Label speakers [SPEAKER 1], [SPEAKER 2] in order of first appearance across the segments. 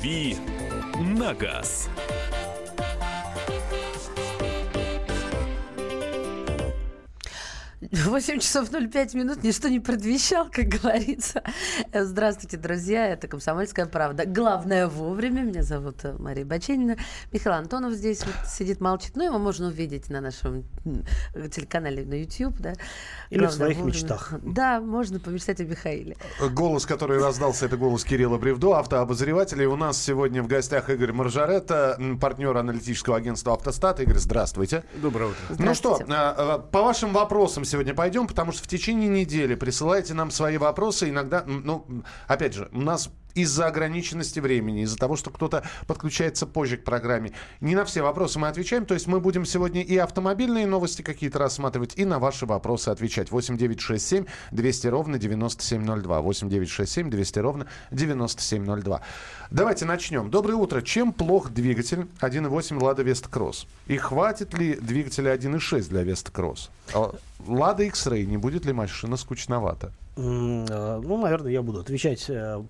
[SPEAKER 1] «Дави на газ».
[SPEAKER 2] 8 часов 05 минут, ничто не предвещал, как говорится. Здравствуйте, друзья, это «Комсомольская правда». Главное вовремя. Меня зовут э, Мария Баченина. Михаил Антонов здесь вот сидит, молчит. Ну, его можно увидеть на нашем телеканале на YouTube, да.
[SPEAKER 3] Или Главное в своих вовремя. мечтах.
[SPEAKER 2] Да, можно помечтать о Михаиле.
[SPEAKER 4] Голос, который раздался, это голос Кирилла Бревдо, автообозревателя. И у нас сегодня в гостях Игорь Маржаретта, партнер аналитического агентства «Автостат». Игорь, здравствуйте.
[SPEAKER 3] Доброе утро.
[SPEAKER 4] Ну что, э, э, по вашим вопросам сегодня сегодня пойдем, потому что в течение недели присылайте нам свои вопросы. Иногда, ну, опять же, у нас из-за ограниченности времени, из-за того, что кто-то подключается позже к программе. Не на все вопросы мы отвечаем, то есть мы будем сегодня и автомобильные новости какие-то рассматривать, и на ваши вопросы отвечать. 8 9 6 7 200 ровно 9702. 8 9 6 7 200 ровно 9702. Давайте начнем. Доброе утро. Чем плох двигатель 1.8 Лада Веста Кросс? И хватит ли двигателя 1.6 для Веста Кросс? Лада X-Ray, не будет ли машина скучновата?
[SPEAKER 3] А, ну, наверное, я буду отвечать э,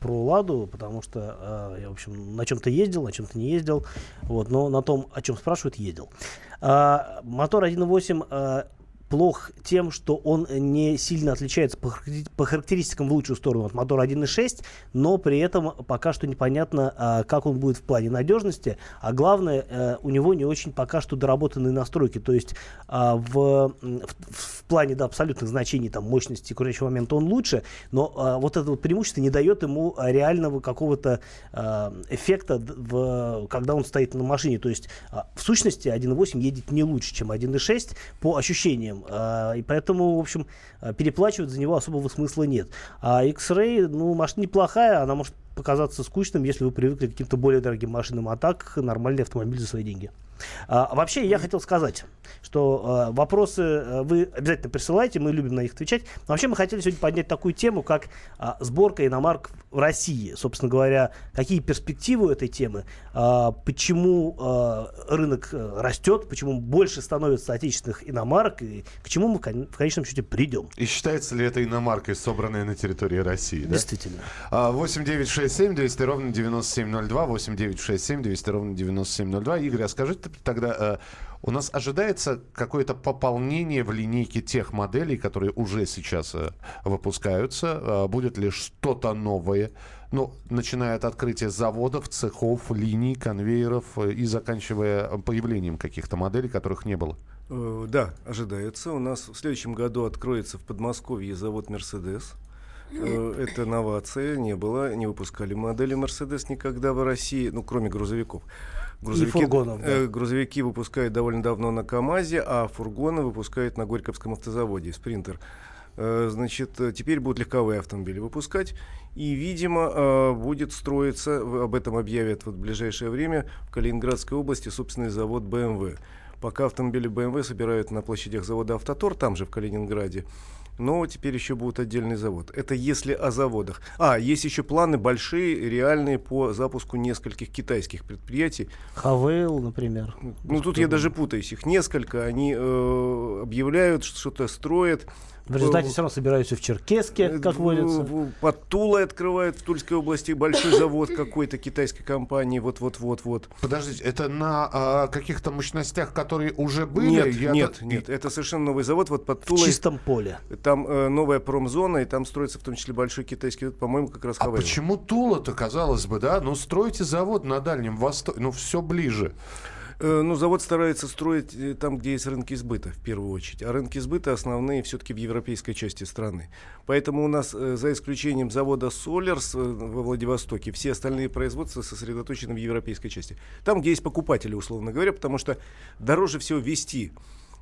[SPEAKER 3] про Ладу, потому что э, я, в общем, на чем-то ездил, на чем-то не ездил. Вот, но на том, о чем спрашивают, ездил. А, мотор 1.8 плох тем, что он не сильно отличается по, характеристикам в лучшую сторону от мотора 1.6, но при этом пока что непонятно, а, как он будет в плане надежности, а главное, а, у него не очень пока что доработанные настройки, то есть а, в, в, в плане да, абсолютных значений там, мощности курящего момента он лучше, но а, вот это вот преимущество не дает ему реального какого-то эффекта, в, когда он стоит на машине, то есть в сущности 1.8 едет не лучше, чем 1.6 по ощущениям а, и поэтому, в общем, а, переплачивать за него особого смысла нет. А X-Ray, ну, машина неплохая, она может показаться скучным, если вы привыкли к каким-то более дорогим машинам, а так нормальный автомобиль за свои деньги. А, вообще, я хотел сказать, что а, вопросы а, вы обязательно присылайте, мы любим на них отвечать. Но вообще, мы хотели сегодня поднять такую тему, как а, сборка иномарок в России. Собственно говоря, какие перспективы этой темы, а, почему а, рынок э, растет, почему больше становится отечественных иномарок, и к чему мы в конечном счете придем.
[SPEAKER 4] И считается ли это иномаркой, собранной на территории России?
[SPEAKER 3] Действительно.
[SPEAKER 4] Да? 8 9 6 7 200 ровно 9702, 8 9 6 7 200 ровно 9702. Игорь, а скажите тогда э, у нас ожидается какое-то пополнение в линейке тех моделей, которые уже сейчас э, выпускаются? Э, будет ли что-то новое? Ну, начиная от открытия заводов, цехов, линий, конвейеров и заканчивая появлением каких-то моделей, которых не было.
[SPEAKER 5] Да, ожидается. У нас в следующем году откроется в Подмосковье завод «Мерседес». Это новация, не было, не выпускали модели «Мерседес» никогда в России, ну, кроме грузовиков.
[SPEAKER 3] Грузовики, и фургонов, да.
[SPEAKER 5] э, грузовики выпускают довольно давно на КАМАЗе, а фургоны выпускают на Горьковском автозаводе, Спринтер. Э, значит, э, теперь будут легковые автомобили выпускать. И, видимо, э, будет строиться, об этом объявят вот в ближайшее время, в Калининградской области собственный завод BMW. Пока автомобили BMW собирают на площадях завода «Автотор», там же, в Калининграде, но теперь еще будет отдельный завод. Это если о заводах. А, есть еще планы большие, реальные по запуску нескольких китайских предприятий.
[SPEAKER 3] Хавейл, например.
[SPEAKER 5] Ну, тут я даже путаюсь. Их несколько. Они э, объявляют, что-то строят.
[SPEAKER 3] В результате все равно собираются в Черкеске, э, как водится.
[SPEAKER 5] Под Тулой открывает в Тульской области большой завод какой-то китайской компании. Вот-вот-вот-вот.
[SPEAKER 4] Подождите, это на а, каких-то мощностях, которые уже были?
[SPEAKER 5] Нет, Я нет, так... нет. Это совершенно новый завод. Вот под Тулой. В
[SPEAKER 3] чистом поле.
[SPEAKER 5] Там э, новая промзона, и там строится в том числе большой китайский, по-моему, как раз
[SPEAKER 4] А почему Тула-то, казалось бы, да? Ну, стройте завод на Дальнем Востоке, ну, все ближе.
[SPEAKER 5] Э, ну, завод старается строить э, там, где есть рынки сбыта, в первую очередь. А рынки сбыта основные все-таки в европейской части страны. Поэтому у нас, э, за исключением завода Solers во Владивостоке, все остальные производства сосредоточены в европейской части. Там, где есть покупатели, условно говоря, потому что дороже всего вести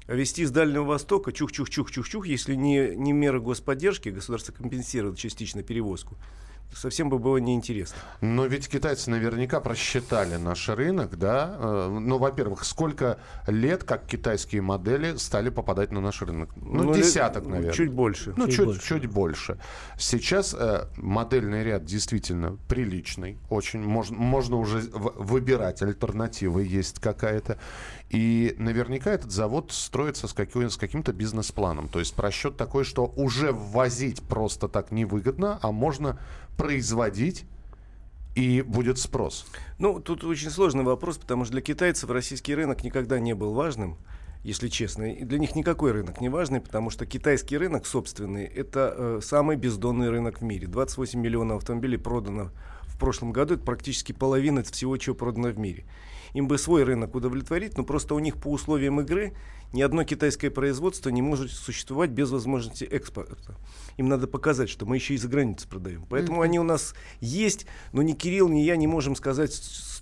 [SPEAKER 5] вести с Дальнего Востока, чух-чух-чух-чух-чух, если не, не меры господдержки, государство компенсирует частично перевозку совсем бы было неинтересно.
[SPEAKER 4] Но ведь китайцы наверняка просчитали наш рынок, да? Э, ну, во-первых, сколько лет, как китайские модели стали попадать на наш рынок? Ну, ну десяток, наверное.
[SPEAKER 5] Чуть больше.
[SPEAKER 4] Ну, чуть, чуть, больше. чуть больше. Сейчас э, модельный ряд действительно приличный. Очень можно, можно уже выбирать альтернативы, есть какая-то. И наверняка этот завод строится с, каким, с каким-то бизнес-планом. То есть просчет такой, что уже ввозить просто так невыгодно, а можно производить и будет спрос?
[SPEAKER 5] Ну, тут очень сложный вопрос, потому что для китайцев российский рынок никогда не был важным если честно. И для них никакой рынок не важный, потому что китайский рынок собственный – это э, самый бездонный рынок в мире. 28 миллионов автомобилей продано в прошлом году. Это практически половина всего, чего продано в мире. Им бы свой рынок удовлетворить, но просто у них по условиям игры ни одно китайское производство не может существовать без возможности экспорта. Им надо показать, что мы еще и за границей продаем. Поэтому mm-hmm. они у нас есть, но ни Кирилл, ни я не можем сказать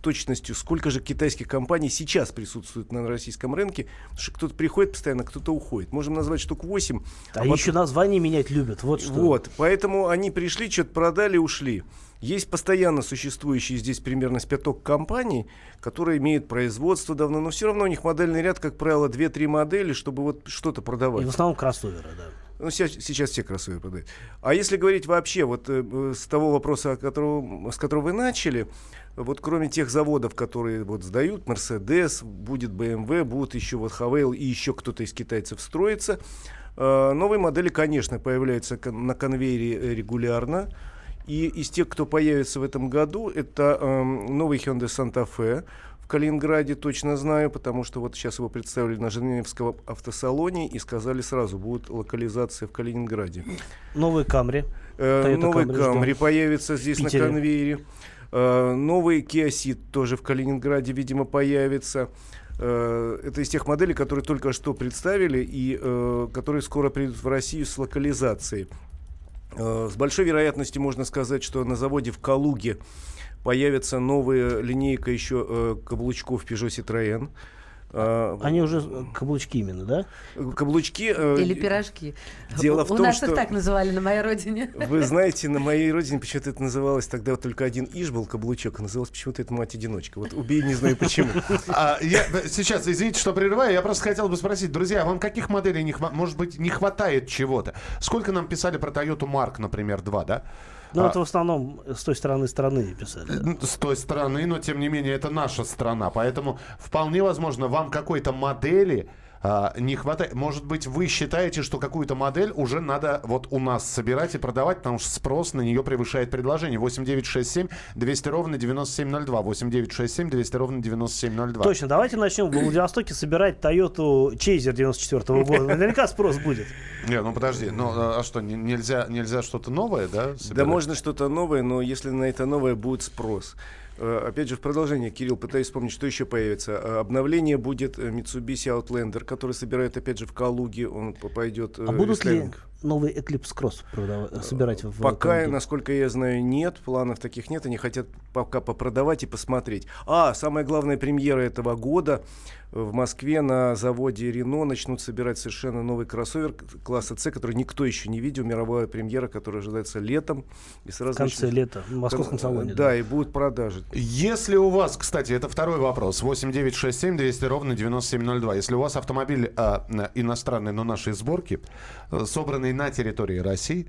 [SPEAKER 5] точностью, сколько же китайских компаний сейчас присутствует на российском рынке. Потому что кто-то приходит постоянно, кто-то уходит. Можем назвать штук 8. А,
[SPEAKER 3] а потом... еще название менять любят. Вот что.
[SPEAKER 5] Вот. Поэтому они пришли, что-то продали, ушли. Есть постоянно существующие здесь примерно с пяток компаний, которые имеют производство давно, но все равно у них модельный ряд, как правило, 2-3 модели, чтобы вот что-то продавать.
[SPEAKER 3] И в основном кроссоверы, да.
[SPEAKER 5] Ну, сейчас, сейчас все кроссоверы продают. А если говорить вообще вот э, с того вопроса, которого, с которого вы начали, вот кроме тех заводов, которые вот сдают, Mercedes, будет BMW, будут еще вот Хавейл и еще кто-то из китайцев строиться, э, новые модели, конечно, появляются на конвейере регулярно. И из тех, кто появится в этом году, это э, новый Hyundai Santa Fe Калининграде, точно знаю, потому что вот сейчас его представили на Женевском автосалоне и сказали сразу, будет локализация в Калининграде.
[SPEAKER 3] Новый Камри.
[SPEAKER 5] Э, новый Камри появится здесь на конвейере. Э, новый Ceed тоже в Калининграде, видимо, появится. Э, это из тех моделей, которые только что представили и э, которые скоро придут в Россию с локализацией. Э, с большой вероятностью можно сказать, что на заводе в Калуге появится новая линейка еще э, каблучков Peugeot Citroën.
[SPEAKER 3] А, Они уже каблучки именно, да?
[SPEAKER 5] Каблучки.
[SPEAKER 2] Э, Или пирожки.
[SPEAKER 5] Дело в
[SPEAKER 2] У
[SPEAKER 5] том,
[SPEAKER 2] нас
[SPEAKER 5] что...
[SPEAKER 2] их так называли на моей родине.
[SPEAKER 5] Вы знаете, на моей родине почему-то это называлось тогда вот только один иш был каблучок, а называлось почему-то это мать-одиночка. Вот убей, не знаю почему.
[SPEAKER 4] А, я, сейчас, извините, что прерываю, я просто хотел бы спросить, друзья, вам каких моделей, не, может быть, не хватает чего-то? Сколько нам писали про Toyota Mark, например, 2, да?
[SPEAKER 3] Ну, а, это в основном с той стороны страны писали.
[SPEAKER 4] С той стороны, но тем не менее это наша страна. Поэтому вполне возможно, вам какой-то модели а, не хватает. Может быть, вы считаете, что какую-то модель уже надо вот у нас собирать и продавать, потому что спрос на нее превышает предложение. 8967 200 ровно 9702. 8967 200 ровно 9702.
[SPEAKER 3] Точно. Давайте начнем в Владивостоке собирать Toyota Chaser 94 года. Наверняка спрос будет.
[SPEAKER 4] Не, ну подожди, ну а, а что, нельзя, нельзя что-то новое, да?
[SPEAKER 5] Собирать? Да можно что-то новое, но если на это новое будет спрос. Э, опять же, в продолжение, Кирилл, пытаюсь вспомнить, что еще появится. Э, обновление будет э, Mitsubishi Outlander, который собирает, опять же, в Калуге. Он пойдет...
[SPEAKER 3] А будут ли новый Eclipse Cross продав... собирать в
[SPEAKER 5] Пока, насколько я знаю, нет. Планов таких нет. Они хотят пока попродавать и посмотреть. А, самая главная премьера этого года в Москве на заводе Рено начнут собирать совершенно новый кроссовер класса С, который никто еще не видел. Мировая премьера, которая ожидается летом.
[SPEAKER 3] И сразу в конце начнут... лета, в московском салоне.
[SPEAKER 5] Да, да, и будут продажи.
[SPEAKER 4] Если у вас, кстати, это второй вопрос. 8967 200 ровно 9702. Если у вас автомобиль э, иностранный, но нашей сборки, э, собранный на территории России,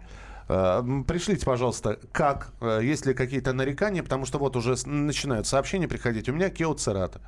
[SPEAKER 4] э, Пришлите, пожалуйста, как, э, есть ли какие-то нарекания, потому что вот уже начинают сообщения приходить. У меня Кео Церата.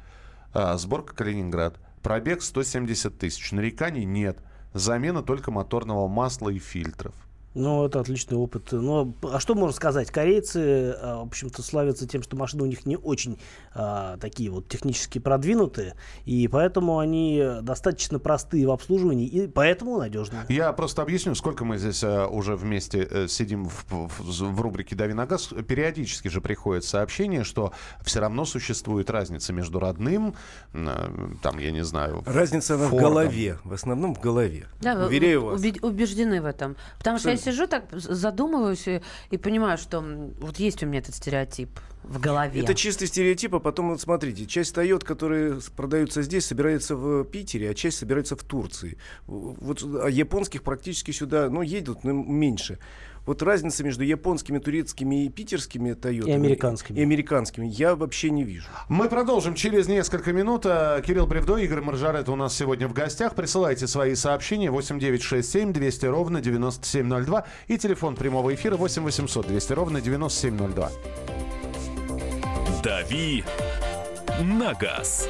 [SPEAKER 4] А, сборка Калининград. Пробег 170 тысяч. Нареканий нет. Замена только моторного масла и фильтров.
[SPEAKER 3] Ну, это отличный опыт. Ну, а что можно сказать? Корейцы, а, в общем-то, славятся тем, что машины у них не очень а, такие вот технически продвинутые, и поэтому они достаточно простые в обслуживании, и поэтому надежные.
[SPEAKER 4] Я просто объясню, сколько мы здесь а, уже вместе а, сидим в, в, в рубрике «Дави на газ». Периодически же приходит сообщение, что все равно существует разница между родным, а, там, я не знаю...
[SPEAKER 5] Разница в голове, в основном в голове.
[SPEAKER 2] Да, Уверяю вас. убеждены в этом. Потому что сижу так, задумываюсь и, и понимаю, что вот есть у меня этот стереотип в голове.
[SPEAKER 5] Это чистый стереотип, а потом, вот смотрите, часть Toyota, которые продаются здесь, собирается в Питере, а часть собирается в Турции. Вот а японских практически сюда, ну, едут, но меньше вот разница между японскими, турецкими и питерскими Toyota
[SPEAKER 3] и американскими.
[SPEAKER 5] и американскими я вообще не вижу.
[SPEAKER 4] Мы продолжим через несколько минут. Э, Кирилл Бревдо, Игорь Маржарет у нас сегодня в гостях. Присылайте свои сообщения 8967 200 ровно 9702 и телефон прямого эфира 8 800 200 ровно 9702.
[SPEAKER 1] «Дави на газ».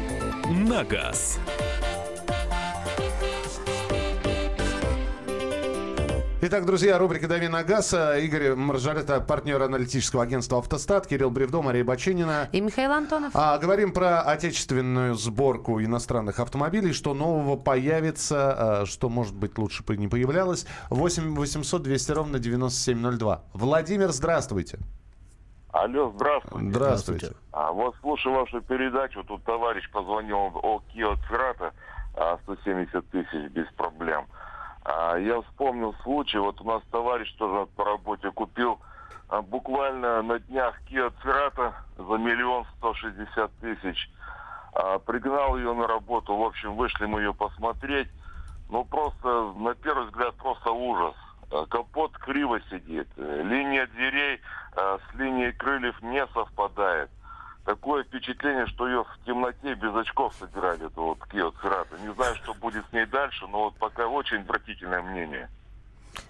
[SPEAKER 1] на газ».
[SPEAKER 4] Итак, друзья, рубрика «Дави на газ». Игорь Маржарета, партнер аналитического агентства «Автостат», Кирилл Бревдо, Мария Баченина.
[SPEAKER 2] И Михаил Антонов.
[SPEAKER 4] А, говорим про отечественную сборку иностранных автомобилей. Что нового появится, а, что, может быть, лучше бы не появлялось. 8 800 200 ровно 9702. Владимир, здравствуйте.
[SPEAKER 6] Алло, здравствуйте.
[SPEAKER 4] Здравствуйте.
[SPEAKER 6] А, вот слушаю вашу передачу, тут товарищ позвонил о Kia Cerato а, 170 тысяч без проблем. А, я вспомнил случай, вот у нас товарищ тоже по работе купил а, буквально на днях Kia Cerato за миллион сто шестьдесят тысяч. А, пригнал ее на работу, в общем, вышли мы ее посмотреть. Ну, просто, на первый взгляд, просто ужас. А, Капот криво сидит. Э, Линия дверей э, с линией крыльев не совпадает. Такое впечатление, что ее в темноте без очков собирали, эту вот Cerato. Не знаю, что будет с ней дальше, но вот пока очень отвратительное мнение.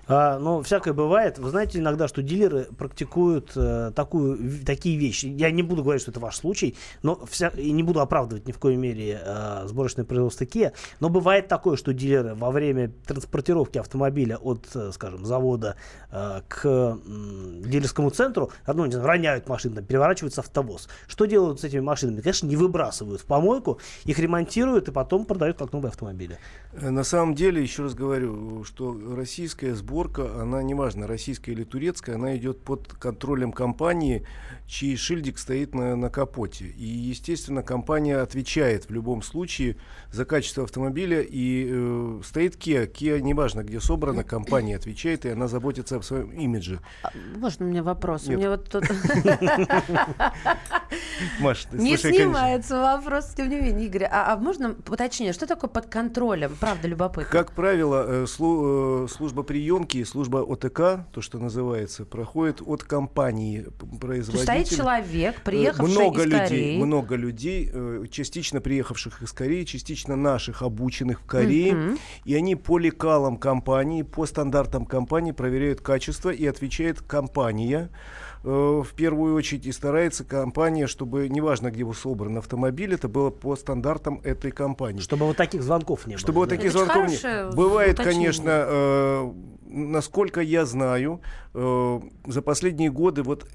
[SPEAKER 3] А, ну, всякое бывает. Вы знаете иногда, что дилеры практикуют э, такую, такие вещи. Я не буду говорить, что это ваш случай, но вся, и не буду оправдывать ни в коей мере э, сборочное производство Kia. Но бывает такое, что дилеры во время транспортировки автомобиля от, э, скажем, завода э, к м, дилерскому центру, ну, не знаю, роняют машины, переворачивается автовоз. Что делают с этими машинами? Конечно, не выбрасывают в помойку, их ремонтируют и потом продают как новые автомобили.
[SPEAKER 5] Э, На самом деле, еще раз говорю, что российская сборка, она не важна, российская или турецкая, она идет под контролем компании, чей шильдик стоит на, на капоте. И, естественно, компания отвечает в любом случае за качество автомобиля. И э, стоит Kia. Kia, неважно, где собрана, компания отвечает, и она заботится о своем имидже.
[SPEAKER 2] А, Можно мне вопрос?
[SPEAKER 5] Нет.
[SPEAKER 2] Мне вот тут
[SPEAKER 5] Маша, ты
[SPEAKER 2] не снимается вопрос, тем не менее, Игорь. А, а можно уточнение, что такое под контролем? Правда, любопытно.
[SPEAKER 5] Как правило, э, слу- служба приемки и служба ОТК, то, что называется, проходит от компании п-
[SPEAKER 2] То
[SPEAKER 5] производителя.
[SPEAKER 2] стоит человек,
[SPEAKER 5] Э,
[SPEAKER 2] приехавший
[SPEAKER 5] много
[SPEAKER 2] из
[SPEAKER 5] людей,
[SPEAKER 2] Кореи.
[SPEAKER 5] много людей, э, частично приехавших из Кореи, частично наших обученных в Корее,
[SPEAKER 2] Мгм.
[SPEAKER 5] и они по лекалам компании, по стандартам компании проверяют качество и отвечает компания в первую очередь и старается компания, чтобы неважно, где был собран автомобиль, это было по стандартам этой компании.
[SPEAKER 3] Чтобы вот таких звонков не было.
[SPEAKER 5] Чтобы вот
[SPEAKER 3] да.
[SPEAKER 5] таких
[SPEAKER 2] Это
[SPEAKER 5] звонков не- Бывает,
[SPEAKER 2] уточнение.
[SPEAKER 5] конечно, э, насколько я знаю, э, за последние годы вот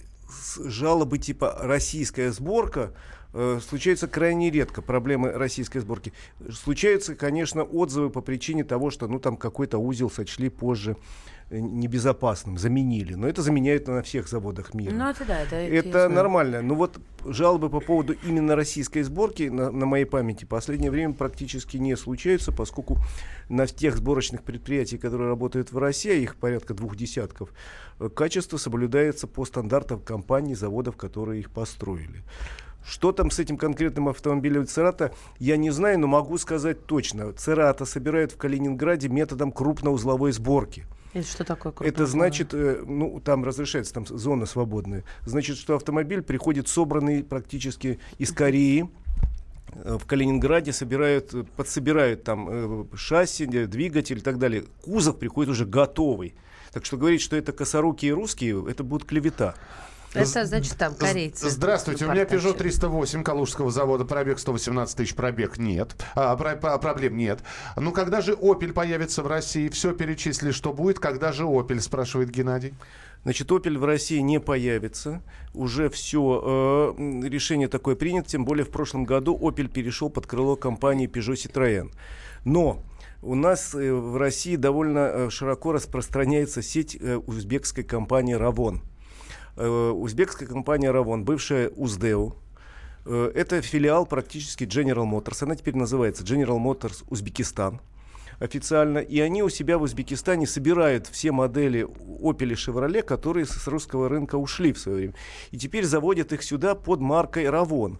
[SPEAKER 5] жалобы типа российская сборка э, случаются крайне редко проблемы российской сборки. Случаются, конечно, отзывы по причине того, что ну там какой-то узел сочли позже э, небезопасным, заменили. Но это заменяют на всех заводах мира.
[SPEAKER 2] Ну, это да, это
[SPEAKER 5] Это нормально. Ну вот жалобы по поводу именно российской сборки на, на моей памяти в последнее время практически не случаются, поскольку на тех сборочных предприятиях, которые работают в России, их порядка двух десятков, э, качество соблюдается по стандартам компаний, заводов, которые их построили. Что там с этим конкретным автомобилем Церата, я не знаю, но могу сказать точно. Церата собирают в Калининграде методом крупноузловой сборки.
[SPEAKER 2] Это что такое
[SPEAKER 5] Это
[SPEAKER 2] крупное
[SPEAKER 5] значит, э, ну, там разрешается, там зона свободная. Значит, что автомобиль приходит собранный практически из Кореи. э, В Калининграде собирают, э, подсобирают там шасси, двигатель и так далее. Кузов приходит уже готовый. Так что говорить, что это косорукие русские, это будет клевета.
[SPEAKER 2] Это значит там корейцы.
[SPEAKER 4] Здравствуйте, у меня Peugeot
[SPEAKER 2] репортажи.
[SPEAKER 4] 308 Калужского завода, пробег 118 тысяч, пробег нет, а, про- про- проблем нет. Ну, когда же Opel появится в России? Все перечислили, что будет, когда же Opel, спрашивает Геннадий.
[SPEAKER 5] Значит, Opel в России не появится. Уже все решение такое принято. Тем более в прошлом году Opel перешел под крыло компании Peugeot Citroën. Но у нас э, в России довольно э, широко распространяется сеть э, узбекской компании Равон. Э, Узбекская компания Равон, бывшая Уздеу, э, это филиал практически General Motors. Она теперь называется General Motors Узбекистан официально. И они у себя в Узбекистане собирают все модели Opel и Chevrolet, которые с русского рынка ушли в свое время. И теперь заводят их сюда под маркой Равон.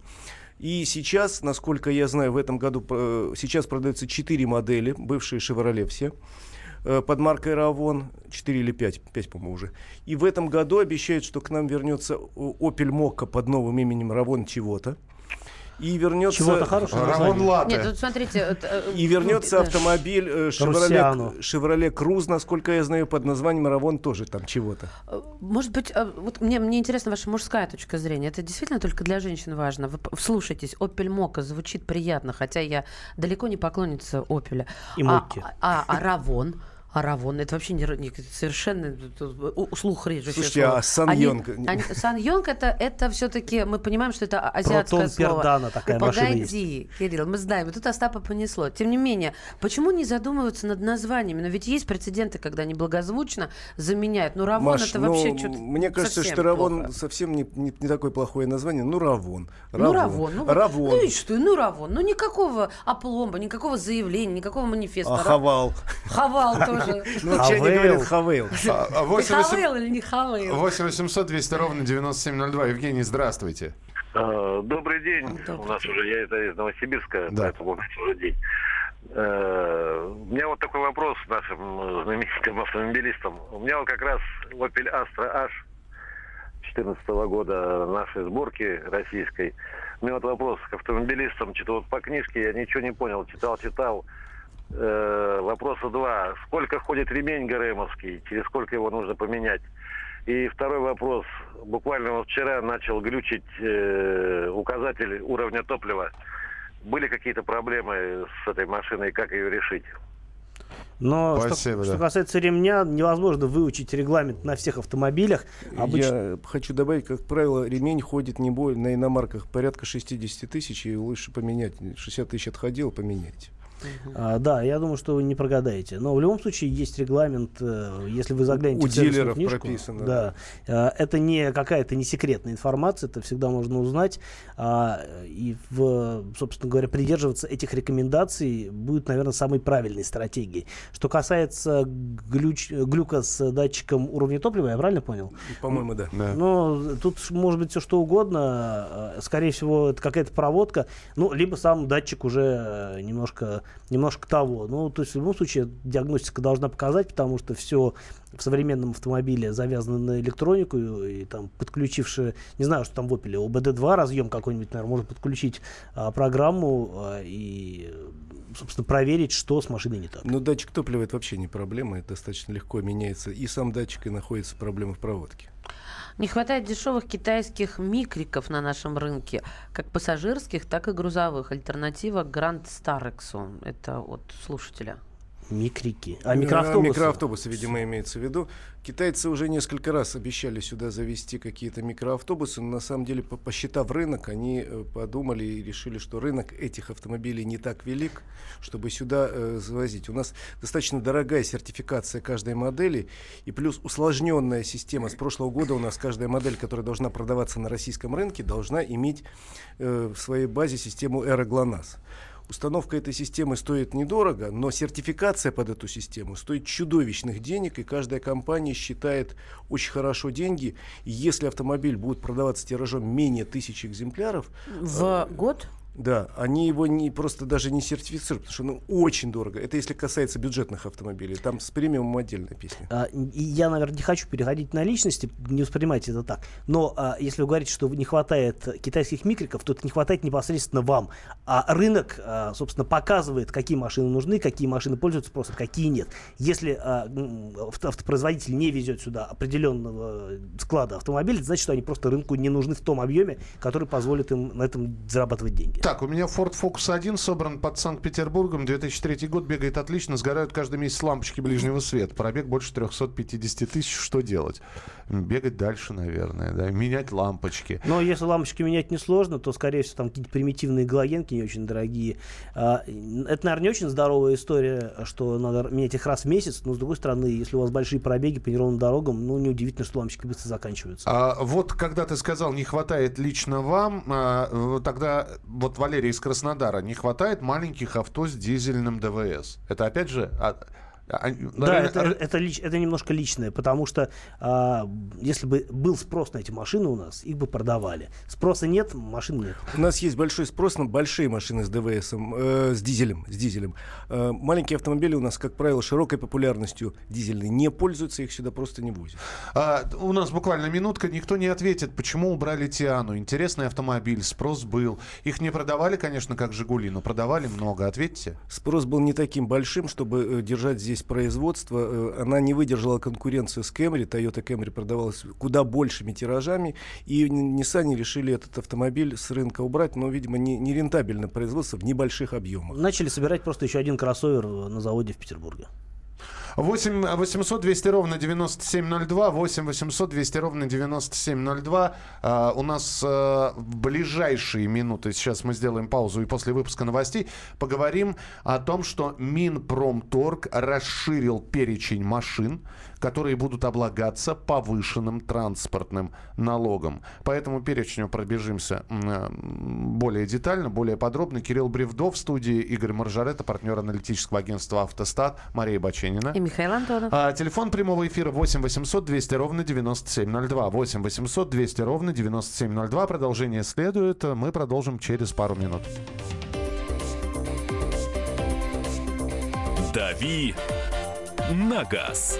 [SPEAKER 5] И сейчас, насколько я знаю, в этом году э, сейчас продаются 4 модели, бывшие Chevrolet все, под маркой Ravon, 4 или 5, 5, по-моему, уже. И в этом году обещают, что к нам вернется Opel Mokka под новым именем Ravon чего-то. И вернется...
[SPEAKER 3] Чего-то хорошего название.
[SPEAKER 4] Латте.
[SPEAKER 2] Нет, тут смотрите... это, э,
[SPEAKER 5] И вернется автомобиль э. Chevrolet, Chevrolet Cruze, насколько я знаю, под названием Ravon тоже там чего-то.
[SPEAKER 2] Э, Может быть, э, вот мне, мне интересна ваша мужская точка зрения. Это действительно только для женщин важно. Вы вслушайтесь, Opel Mokka звучит приятно, хотя я далеко не поклонница Opel.
[SPEAKER 3] И
[SPEAKER 2] а,
[SPEAKER 3] Мокки.
[SPEAKER 2] а, а Равон? А Равон, это вообще не, не- совершенно тут у- слух режущее
[SPEAKER 5] Слушайте, а Сан
[SPEAKER 2] Они-
[SPEAKER 5] Йонг?
[SPEAKER 2] они- Сан Йонг это, это все-таки, мы понимаем, что это азиатское
[SPEAKER 3] Протон
[SPEAKER 2] слово.
[SPEAKER 3] Пердана такая
[SPEAKER 2] Погоди, Кирилл, мы знаем, и тут Остапа понесло. Тем не менее, почему не задумываться над названиями? Но ведь есть прецеденты, когда они благозвучно заменяют. Ну, Равон
[SPEAKER 5] Маш,
[SPEAKER 2] это
[SPEAKER 5] ну,
[SPEAKER 2] вообще что-то
[SPEAKER 5] мне кажется, что Равон
[SPEAKER 2] плохо.
[SPEAKER 5] совсем не, не, не такое плохое название. Ну, Равон.
[SPEAKER 2] Ну, Равон. Ну, вот-
[SPEAKER 5] Равон.
[SPEAKER 2] ну и что? Ну, Равон. Ну, никакого опломба, никакого заявления, никакого манифеста.
[SPEAKER 5] А Хавал.
[SPEAKER 2] Хавал тоже.
[SPEAKER 5] Ну, они
[SPEAKER 3] Хавейл.
[SPEAKER 5] говорят Хавейл.
[SPEAKER 4] А, а,
[SPEAKER 2] Ты
[SPEAKER 4] 8
[SPEAKER 2] Хавейл или не Хавейл?
[SPEAKER 4] 8 800 200 ровно 9702. Евгений, здравствуйте.
[SPEAKER 7] Э, Добрый день.
[SPEAKER 2] Добрый
[SPEAKER 7] У нас уже я это из Новосибирска,
[SPEAKER 4] Да.
[SPEAKER 7] поэтому у нас уже день. Э, У меня вот такой вопрос нашим знаменитым автомобилистам. У меня вот как раз Opel Astra H 2014 года нашей сборки российской. У меня вот вопрос к автомобилистам. Что-то вот по книжке я ничего не понял. Читал, читал. Э, вопроса два. Сколько ходит ремень ГРМовский? Через сколько его нужно поменять? И второй вопрос. Буквально вот вчера начал глючить э, указатель уровня топлива. Были какие-то проблемы с этой машиной? Как ее решить?
[SPEAKER 3] Но что-
[SPEAKER 4] Спасибо,
[SPEAKER 3] что,
[SPEAKER 4] да.
[SPEAKER 3] касается ремня, невозможно выучить регламент на всех автомобилях. Обычно
[SPEAKER 5] Я хочу добавить, как правило, ремень ходит не более на иномарках порядка 60 тысяч, и лучше поменять. 60 тысяч отходил, поменяйте.
[SPEAKER 3] А, да, я думаю, что вы не прогадаете. Но в любом случае есть регламент, э, если вы заглянете
[SPEAKER 5] У
[SPEAKER 3] в
[SPEAKER 5] дилеров
[SPEAKER 3] книжку,
[SPEAKER 5] прописано,
[SPEAKER 3] Да, Э, это не какая-то не секретная информация, это всегда можно узнать. А, и, в, собственно говоря, придерживаться этих рекомендаций будет, наверное, самой правильной стратегией. Что касается глюч- глюка с датчиком уровня топлива, я правильно понял?
[SPEAKER 5] По-моему, да.
[SPEAKER 4] Да.
[SPEAKER 3] Ну, тут может быть все что угодно. Э, Скорее всего, это какая-то проводка. Ну, либо сам датчик уже э, немножко, немножко того. Ну, то есть, в любом случае, диагностика должна показать, потому что все в современном автомобиле завязано на электронику, и, и там подключивши, не знаю, что там в Opel, ОБД-2 разъем какой-нибудь, наверное, можно подключить а, программу а, и, собственно, проверить, что с машиной не так.
[SPEAKER 5] Но датчик топлива это вообще не проблема, это достаточно легко меняется. И сам датчик, и находится проблема в проводке.
[SPEAKER 2] Не хватает дешевых китайских микриков на нашем рынке, как пассажирских, так и грузовых. Альтернатива Grand Starexу. Это от слушателя.
[SPEAKER 3] Микрики. А
[SPEAKER 5] Э,
[SPEAKER 3] микроавтобусы?
[SPEAKER 5] Микроавтобусы, видимо, имеется в виду. Китайцы уже несколько раз обещали сюда завести какие-то микроавтобусы, но на самом деле, по- посчитав рынок, они э, подумали и решили, что рынок этих автомобилей не так велик, чтобы сюда э, завозить. У нас достаточно дорогая сертификация каждой модели, и плюс усложненная система. С прошлого года у нас каждая модель, которая должна продаваться на российском рынке, должна иметь э, в своей базе систему Эра ГЛОНАСС. Установка этой системы стоит недорого, но сертификация под эту систему стоит чудовищных денег, и каждая компания считает очень хорошо деньги. И если автомобиль будет продаваться тиражом менее тысячи экземпляров,
[SPEAKER 2] В год?
[SPEAKER 5] Да, они его не, просто даже не сертифицируют, потому что ну, очень дорого. Это если касается бюджетных автомобилей. Там с премиумом отдельная песня.
[SPEAKER 3] А, я, наверное, не хочу переходить на личности, не воспринимайте это так. Но а, если вы говорите, что не хватает китайских микриков, то это не хватает непосредственно вам. А рынок, а, собственно, показывает, какие машины нужны, какие машины пользуются спросом, какие нет. Если а, автопроизводитель не везет сюда определенного склада автомобилей, значит, что они просто рынку не нужны в том объеме, который позволит им на этом зарабатывать деньги.
[SPEAKER 4] Так, у меня Ford Focus 1 собран под Санкт-Петербургом. 2003 год, бегает отлично, сгорают каждый месяц лампочки ближнего света. Пробег больше 350 тысяч. Что делать? Бегать дальше, наверное, да. Менять лампочки.
[SPEAKER 3] Но если лампочки менять несложно, то, скорее всего, там какие-то примитивные галогенки не очень дорогие. А, Это, наверное, не очень здоровая история, что надо менять их раз в месяц, но, с другой стороны, если у вас большие пробеги по неровным дорогам, ну, неудивительно, что лампочки быстро заканчиваются.
[SPEAKER 4] А, вот когда ты сказал, не хватает лично вам, а, вот тогда вот Валерий из Краснодара, не хватает маленьких авто с дизельным ДВС. Это опять же а,
[SPEAKER 3] Да,
[SPEAKER 4] реально,
[SPEAKER 3] это, это, лич- это немножко личное, потому что а, если бы был спрос на эти машины у нас, их бы продавали. Спроса нет, машин нет.
[SPEAKER 5] У нас есть большой спрос на большие машины с ДВС, э, с дизелем. С дизелем. Э, маленькие автомобили у нас, как правило, широкой популярностью дизельные не пользуются, их сюда просто не возят.
[SPEAKER 4] А, у нас буквально минутка, никто не ответит, почему убрали Тиану. Интересный автомобиль, спрос был. Их не продавали, конечно, как Жигули, но продавали много. Ответьте.
[SPEAKER 5] Спрос был не таким большим, чтобы э, держать здесь производство. Э, она не выдержала конкуренцию с Camry. Toyota Camry продавалась куда большими тиражами. И Nissan решили этот автомобиль с рынка убрать, но, видимо, не, не рентабельно производство в небольших объемах.
[SPEAKER 3] Начали собирать просто еще один кроссовер э, на заводе в Петербурге.
[SPEAKER 4] 8 800 200 ровно 9702, 8 800 200 ровно 9702. А, у нас а, в ближайшие минуты, сейчас мы сделаем паузу и после выпуска новостей поговорим о том, что Минпромторг расширил перечень машин, которые будут облагаться повышенным транспортным налогом. По этому перечню пробежимся э, более детально, более подробно. Кирилл Бревдов в студии, Игорь Маржарета, партнер аналитического агентства «Автостат», Мария Баченина.
[SPEAKER 2] И Михаил Антонов.
[SPEAKER 4] А, телефон прямого эфира 8 800 200 ровно 9702. 8 800 200 ровно 9702. Продолжение следует. Мы продолжим через пару минут.
[SPEAKER 1] «Дави на газ».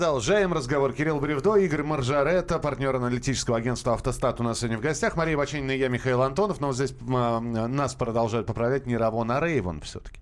[SPEAKER 4] Продолжаем разговор. Кирилл Бревдо, Игорь Маржарета, партнер аналитического агентства «Автостат» у нас сегодня в гостях. Мария Бачинина и я, Михаил Антонов. Но вот здесь а, нас продолжают поправлять не Равон, а Рейвон все-таки.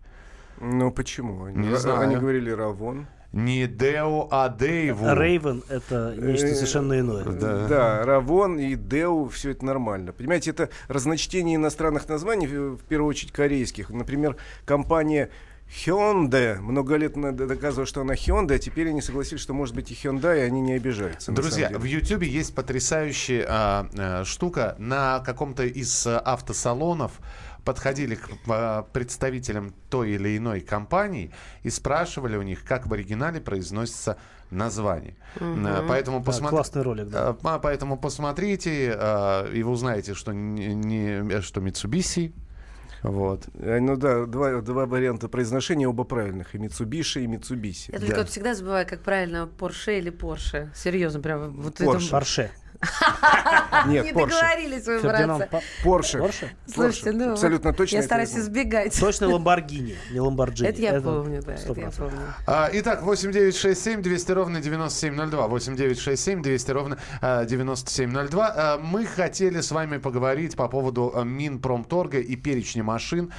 [SPEAKER 5] Ну почему? Они,
[SPEAKER 4] Не знаю.
[SPEAKER 5] они говорили Равон.
[SPEAKER 4] Не Део, а Дейву.
[SPEAKER 3] Рейвен это нечто
[SPEAKER 5] Э,
[SPEAKER 3] совершенно иное.
[SPEAKER 5] Да. Равон и Деу, все это нормально. Понимаете, это разночтение иностранных названий, в первую очередь корейских. Например, компания Hyundai много лет надо доказывала, что она Hyundai, а теперь они согласились, что может быть и Hyundai, и они не обижаются.
[SPEAKER 4] Друзья, в. Ютьюбе есть потрясающая а, а, штука. На каком-то из а, автосалонов подходили к а, представителям той или иной компании и спрашивали у них, как в оригинале произносится название. А, Поэтому
[SPEAKER 3] Да,
[SPEAKER 4] посмотри-
[SPEAKER 3] классный ролик, да.
[SPEAKER 4] Поэтому посмотрите, а, и вы узнаете, что, не, не- что Mitsubishi. Вот.
[SPEAKER 5] Э, Ну да, два, два варианта произношения, оба правильных. И Mitsubishi, и Mitsubishi.
[SPEAKER 2] Я только вот всегда забываю, как правильно Порше или Порше. Серьезно, прям вот
[SPEAKER 5] Porsche.
[SPEAKER 2] это...
[SPEAKER 3] Порше.
[SPEAKER 5] Нет,
[SPEAKER 2] Не
[SPEAKER 5] Porsche.
[SPEAKER 2] договорились вы, братцы.
[SPEAKER 3] По-
[SPEAKER 5] Порше.
[SPEAKER 3] Порше?
[SPEAKER 2] Слушайте, ну...
[SPEAKER 5] Абсолютно точно.
[SPEAKER 2] Я стараюсь избегать.
[SPEAKER 3] Точно Ламборгини, не Ламборджини.
[SPEAKER 2] Это я помню, да, это я
[SPEAKER 3] 100%.
[SPEAKER 2] помню.
[SPEAKER 4] А, Итак, 8967 200 ровно 9702. 8967 200 ровно а, 9702. А, Мы хотели с вами поговорить по поводу а, Минпромторга и перечня машин,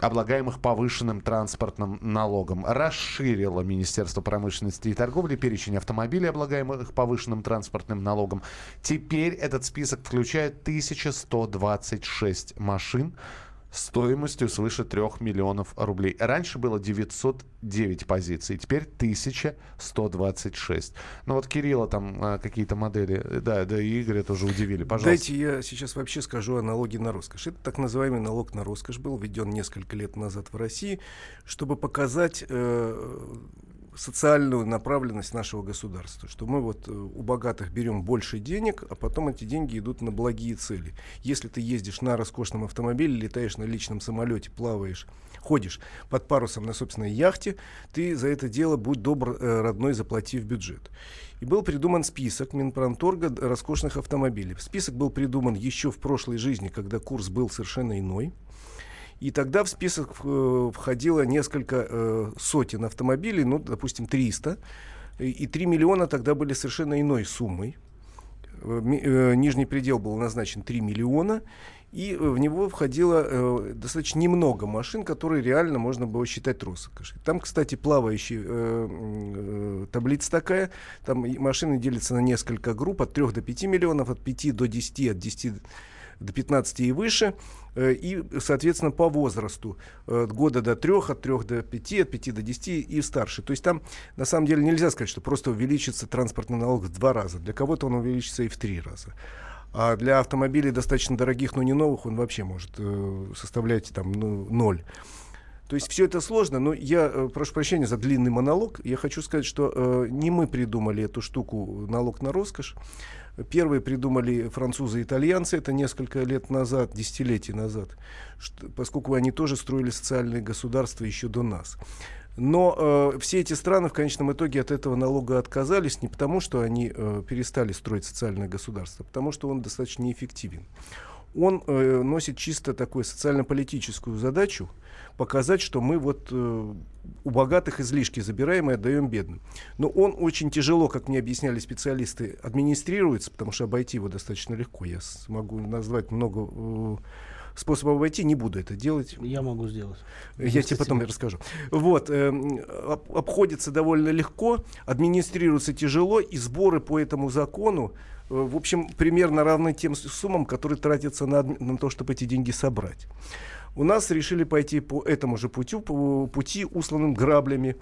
[SPEAKER 4] облагаемых повышенным транспортным налогом. Расширило Министерство промышленности и торговли перечень автомобилей, облагаемых повышенным транспортным налогом. Теперь этот список включает 1126 машин, стоимостью свыше 3 миллионов рублей. Раньше было 909 позиций, теперь 1126. Ну вот Кирилла там а, какие-то модели, да, да и Игоря тоже удивили. Пожалуйста.
[SPEAKER 5] Дайте я сейчас вообще скажу о налоге на роскошь. Это так называемый налог на роскошь был введен несколько лет назад в России, чтобы показать э, социальную направленность нашего государства, что мы вот э, у богатых берем больше денег, а потом эти деньги идут на благие цели. Если ты ездишь на роскошном автомобиле, летаешь на личном самолете, плаваешь, ходишь под парусом на собственной яхте, ты за это дело, будь добр, э, родной, заплати в бюджет. И был придуман список Минпромторга роскошных автомобилей. Список был придуман еще в прошлой жизни, когда курс был совершенно иной. И тогда в список э, входило несколько э, сотен автомобилей, ну, допустим, 300. И, и 3 миллиона тогда были совершенно иной суммой. Э, нижний предел был назначен 3 миллиона. И в него входило э, достаточно немного машин, которые реально можно было считать роскошью. Там, кстати, плавающая э, э, таблица такая. Там машины делятся на несколько групп от 3 до 5 миллионов, от 5 до 10, от 10 до 15 и выше, э, и, соответственно, по возрасту от года до 3, от 3 до 5, от 5 до 10 и старше. То есть там, на самом деле, нельзя сказать, что просто увеличится транспортный налог в два раза. Для кого-то он увеличится и в три раза. А для автомобилей достаточно дорогих, но не новых, он вообще может э, составлять там ну, ноль. То есть все это сложно, но я э, прошу прощения за длинный монолог. Я хочу сказать, что э, не мы придумали эту штуку налог на роскошь. Первые придумали французы и итальянцы, это несколько лет назад, десятилетий назад, что, поскольку они тоже строили социальные государства еще до нас. Но э, все эти страны в конечном итоге от этого налога отказались не потому, что они э, перестали строить социальное государство, а потому что он достаточно неэффективен. Он э, носит чисто такую социально-политическую задачу показать, что мы вот э, у богатых излишки забираем и отдаем бедным. Но он очень тяжело, как мне объясняли специалисты, администрируется, потому что обойти его достаточно легко. Я смогу назвать много э, способов обойти, не буду это делать.
[SPEAKER 3] Я могу сделать.
[SPEAKER 5] Я тебе потом расскажу. Вот, э, об, обходится довольно легко, администрируется тяжело, и сборы по этому закону, э, в общем, примерно равны тем суммам, которые тратятся на, на то, чтобы эти деньги собрать. У нас решили пойти по этому же пути, по пути усланным граблями.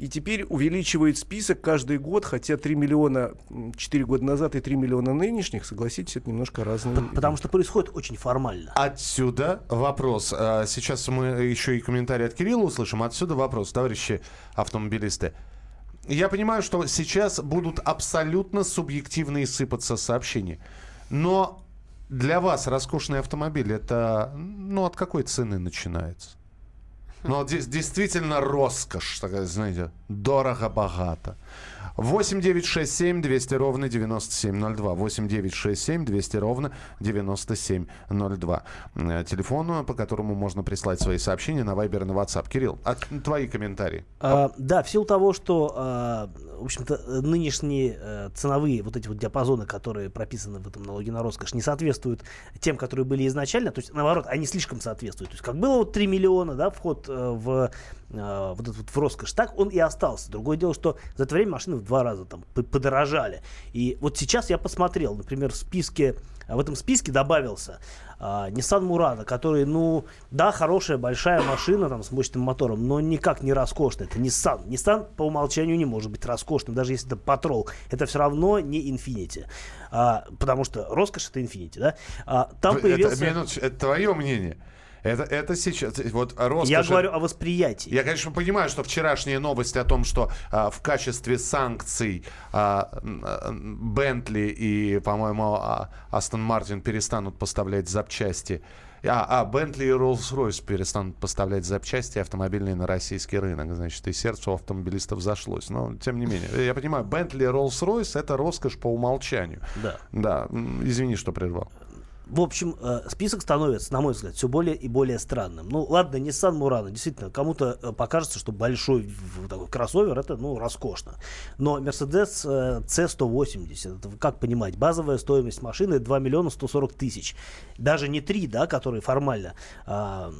[SPEAKER 5] И теперь увеличивает список каждый год, хотя 3 миллиона 4 года назад и 3 миллиона нынешних, согласитесь, это немножко разные.
[SPEAKER 3] Потому что происходит очень формально.
[SPEAKER 4] Отсюда вопрос. А, сейчас мы еще и комментарий от Кирилла услышим. Отсюда вопрос, товарищи автомобилисты. Я понимаю, что сейчас будут абсолютно субъективные сыпаться сообщения. Но для вас роскошный автомобиль это ну от какой цены начинается? Ну, здесь действительно роскошь, такая, знаете, дорого-богато. 8 9 6 7 200 ровно 9702. 8 9 6 7 200 ровно 9702. Э, телефон, по которому можно прислать свои сообщения на Viber и на WhatsApp. Кирилл, а твои комментарии.
[SPEAKER 3] А, да, в силу того, что, а, в общем-то, нынешние ценовые вот эти вот диапазоны, которые прописаны в этом налоге на роскошь, не соответствуют тем, которые были изначально. То есть, наоборот, они слишком соответствуют. То есть, как было вот 3 миллиона, да, вход э, в э, вот этот вот в роскошь, так он и остался. Другое дело, что за это время машины в два раза там подорожали. И вот сейчас я посмотрел, например, в списке, в этом списке добавился Uh, Nissan Murano, который, ну, да, хорошая, большая машина там с мощным мотором, но никак не роскошная. Это Nissan. Nissan по умолчанию не может быть роскошным, даже если это Patrol. Это все равно не Infiniti. Uh, потому что роскошь это Infiniti, да? Uh, там
[SPEAKER 4] это,
[SPEAKER 3] появился...
[SPEAKER 4] Минут, это твое мнение. Это, это сейчас, вот роскошь...
[SPEAKER 3] Я говорю о восприятии.
[SPEAKER 4] Я, конечно, понимаю, что вчерашние новости о том, что а, в качестве санкций а, Бентли и, по-моему, а, Астон Мартин перестанут поставлять запчасти а, а Бентли и Роллс-Ройс перестанут поставлять запчасти автомобильные на российский рынок. Значит, и сердце у автомобилистов зашлось. Но, тем не менее, я понимаю, Бентли и Роллс-Ройс это роскошь по умолчанию.
[SPEAKER 3] Да.
[SPEAKER 4] Да. Извини, что прервал.
[SPEAKER 3] В общем, э, список становится, на мой взгляд, все более и более странным. Ну, ладно, Nissan Murano, действительно, кому-то э, покажется, что большой такой кроссовер это, ну, роскошно. Но Mercedes э, C180, это, как понимать, базовая стоимость машины 2 миллиона 140 тысяч. Даже не 3, да, который формально а,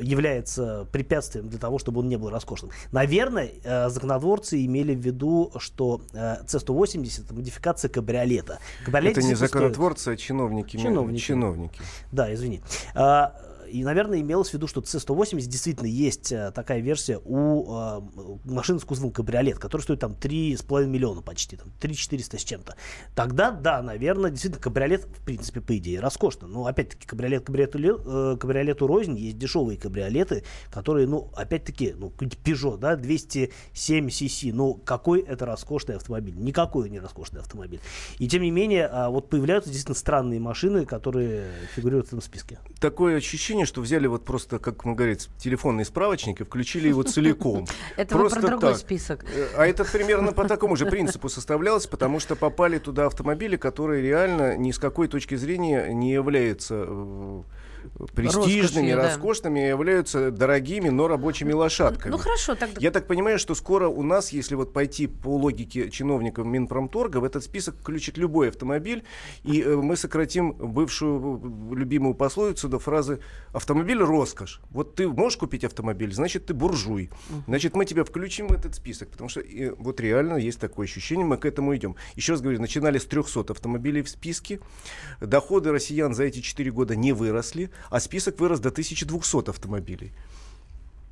[SPEAKER 3] является препятствием для того, чтобы он не был роскошным. Наверное, законодворцы имели в виду, что C180 это модификация кабриолета.
[SPEAKER 5] Кабриолет это не законотворцы, стоит... а чиновники.
[SPEAKER 3] Чиновники чиновники. Да, извини. А, и, наверное, имелось в виду, что C180 действительно есть а, такая версия у а, машины с кузовом кабриолет, которая стоит там 3,5 миллиона почти, там 3 400 с чем-то. Тогда, да, наверное, действительно кабриолет, в принципе, по идее, роскошно. Но, опять-таки, кабриолет кабриолету, э, кабриолету рознь, есть дешевые кабриолеты, которые, ну, опять-таки, ну, Peugeot, да, 207 cc, ну, какой это роскошный автомобиль? Никакой не роскошный автомобиль. И, тем не менее, а, вот появляются действительно странные машины, которые фигурируют в этом списке.
[SPEAKER 5] Такое ощущение, ощущение, что взяли вот просто, как мы говорим, телефонный справочник и включили его целиком.
[SPEAKER 2] Это просто про другой список.
[SPEAKER 5] Э, а это примерно по такому же принципу составлялось, потому что попали туда автомобили, которые реально ни с какой точки зрения не являются э, престижными,
[SPEAKER 2] Роскошью, да.
[SPEAKER 5] роскошными, являются дорогими, но рабочими лошадками.
[SPEAKER 2] Ну хорошо, тогда...
[SPEAKER 5] Я так понимаю, что скоро у нас, если вот пойти по логике чиновников Минпромторга, в этот список включит любой автомобиль, и э, мы сократим бывшую э, любимую пословицу до фразы «автомобиль – роскошь». Вот ты можешь купить автомобиль, значит, ты буржуй. Значит, мы тебя включим в этот список, потому что э, вот реально есть такое ощущение, мы к этому идем. Еще раз говорю, начинали с 300 автомобилей в списке, доходы россиян за эти 4 года не выросли, а список вырос до 1200 автомобилей.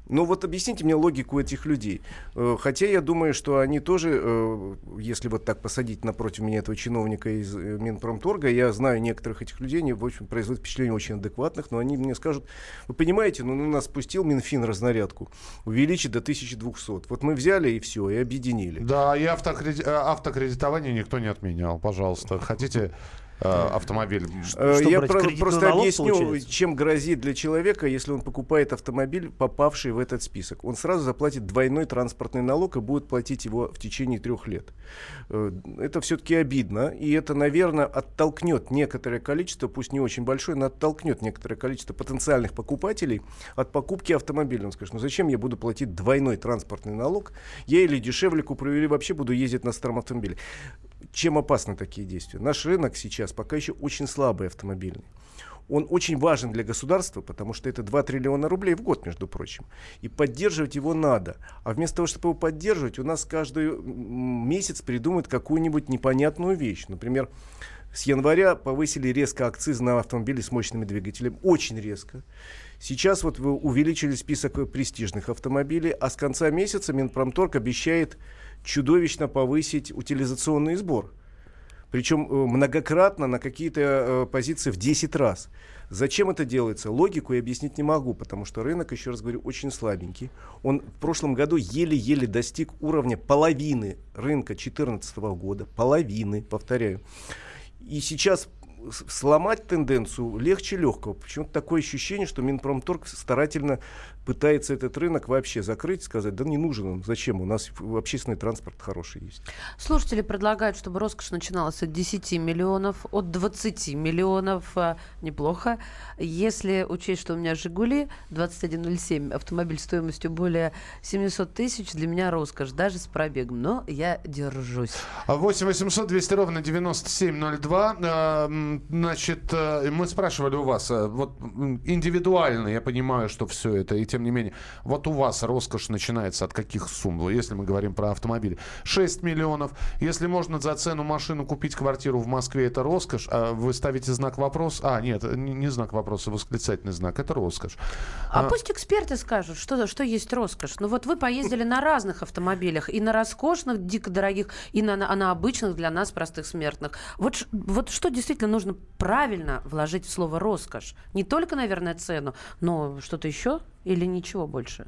[SPEAKER 5] Ну вот объясните мне логику этих людей. Э, Хотя я думаю, что они тоже, э, если вот так посадить напротив меня этого чиновника из э, Минпромторга, я знаю некоторых этих людей, они, в общем, производят впечатление очень адекватных, но они мне скажут, вы понимаете, ну на нас спустил Минфин разнарядку, увеличить до 1200. Вот мы взяли и все, и объединили.
[SPEAKER 4] Да, и автокреди- автокредитование никто не отменял. Пожалуйста, хотите автомобиль?
[SPEAKER 5] Э,
[SPEAKER 3] Что
[SPEAKER 5] Я про- просто
[SPEAKER 3] налог,
[SPEAKER 5] объясню,
[SPEAKER 3] получается?
[SPEAKER 5] чем грозит для человека, если он покупает автомобиль, попавший в этот список. Он сразу заплатит двойной транспортный налог и будет платить его в течение трех лет. Э, Это все-таки обидно, и это, наверное, оттолкнет некоторое количество, пусть не очень большое, но оттолкнет некоторое количество потенциальных покупателей от покупки автомобиля. Он скажет, ну зачем я буду платить двойной транспортный налог? Я или дешевле куплю, или вообще буду ездить на старом автомобиле. Чем опасны такие действия? Наш рынок сейчас пока еще очень слабый автомобильный. Он очень важен для государства, потому что это 2 триллиона рублей в год, между прочим. И поддерживать его надо. А вместо того, чтобы его поддерживать, у нас каждый месяц придумают какую-нибудь непонятную вещь. Например, с января повысили резко акциз на автомобили с мощными двигателями. Очень резко. Сейчас вот вы увеличили список престижных автомобилей, а с конца месяца Минпромторг обещает чудовищно повысить утилизационный сбор. Причем э, многократно на какие-то э, позиции в 10 раз. Зачем это делается? Логику я объяснить не могу, потому что рынок, еще раз говорю, очень слабенький. Он в прошлом году еле-еле достиг уровня половины рынка 2014 года. Половины, повторяю. И сейчас сломать тенденцию легче легкого. Почему-то такое ощущение, что Минпромторг старательно пытается этот рынок вообще закрыть, сказать, да не нужен он, зачем, у нас общественный транспорт хороший есть.
[SPEAKER 2] Слушатели предлагают, чтобы роскошь начиналась от 10 миллионов, от 20 миллионов. а, Неплохо. Если учесть, что у меня «Жигули» 2107, автомобиль стоимостью более 700 тысяч, для меня роскошь, даже с пробегом. Но я держусь.
[SPEAKER 4] 8 800 200 ровно 9702. Значит, э, мы спрашивали у вас, э, вот индивидуально, я понимаю, что все это, и тем не менее, вот у вас роскошь начинается от каких сумм, если мы говорим про автомобили? 6 миллионов. Если можно за цену машину купить квартиру в Москве, это роскошь. А вы ставите знак вопрос? А, нет, не, знак вопроса, восклицательный знак. Это роскошь.
[SPEAKER 2] А,
[SPEAKER 4] А-
[SPEAKER 2] пусть эксперты скажут, что, что есть роскошь. Ну вот вы поездили на разных автомобилях, и на роскошных, дико дорогих, и на, на, на обычных для нас, простых смертных. Вот, вот что действительно нужно правильно вложить в слово роскошь? Не только, наверное, цену, но что-то еще или ничего больше?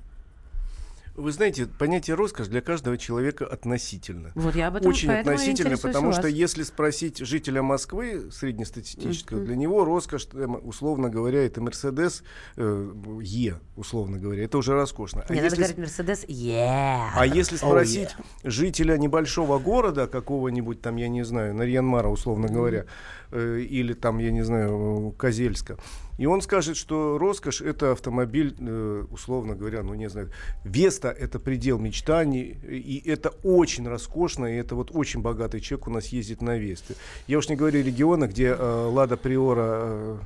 [SPEAKER 5] Вы знаете, понятие роскошь для каждого человека относительно.
[SPEAKER 2] Вот я об этом
[SPEAKER 5] Очень относительно, потому что
[SPEAKER 2] вас.
[SPEAKER 5] если спросить жителя Москвы среднестатистического,
[SPEAKER 2] Мгм.
[SPEAKER 5] для него роскошь, условно говоря, это Мерседес э, Е, условно говоря, это уже роскошно. А
[SPEAKER 2] Мне надо
[SPEAKER 5] если,
[SPEAKER 2] говорить Мерседес, yeah.
[SPEAKER 5] а если
[SPEAKER 3] Oh,
[SPEAKER 5] спросить жителя небольшого города, какого-нибудь там, я не знаю, Нарьянмара, условно говоря, э, или там, я не знаю, Козельска, и он скажет, что роскошь это автомобиль, э, условно говоря, ну не знаю, Веста это предел мечтаний, и это очень роскошно, и это вот очень богатый человек у нас ездит на Весте. Я уж не говорю региона, где э, Лада Приора э,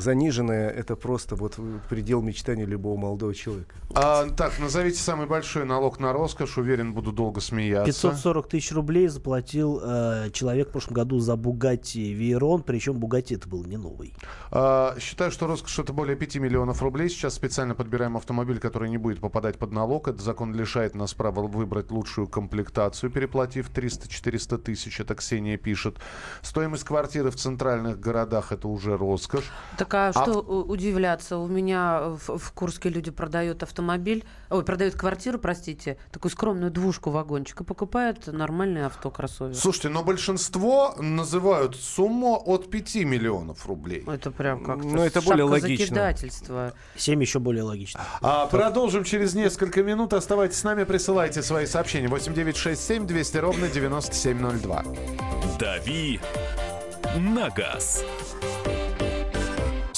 [SPEAKER 5] заниженная, это просто вот предел мечтаний любого молодого человека.
[SPEAKER 4] А, так, назовите самый большой налог на роскошь. Уверен, буду долго смеяться.
[SPEAKER 3] 540 тысяч рублей заплатил э, человек в прошлом году за Бугатти Вейрон, причем Бугатти это был не новый.
[SPEAKER 4] А, считаю, что роскошь это более 5 миллионов рублей. Сейчас специально подбираем автомобиль, который не будет попадать под налог. Этот закон лишает нас права выбрать лучшую комплектацию, переплатив 300-400 тысяч. Это Ксения пишет. Стоимость квартиры в центральных городах это уже роскошь.
[SPEAKER 2] Так а
[SPEAKER 4] А
[SPEAKER 2] что удивляться? У меня в, в Курске люди продают автомобиль, ой, продают квартиру, простите, такую скромную двушку вагончик и покупают нормальное авто, кроссовер.
[SPEAKER 4] Слушайте, но большинство называют сумму от 5 миллионов рублей.
[SPEAKER 2] Это прям как-то
[SPEAKER 5] Ну, это более логично.
[SPEAKER 2] закидательства.
[SPEAKER 3] 7 еще более логично.
[SPEAKER 4] А, продолжим через несколько минут. Оставайтесь с нами, присылайте свои сообщения. 8967 200 ровно 9702.
[SPEAKER 1] «Дави на газ».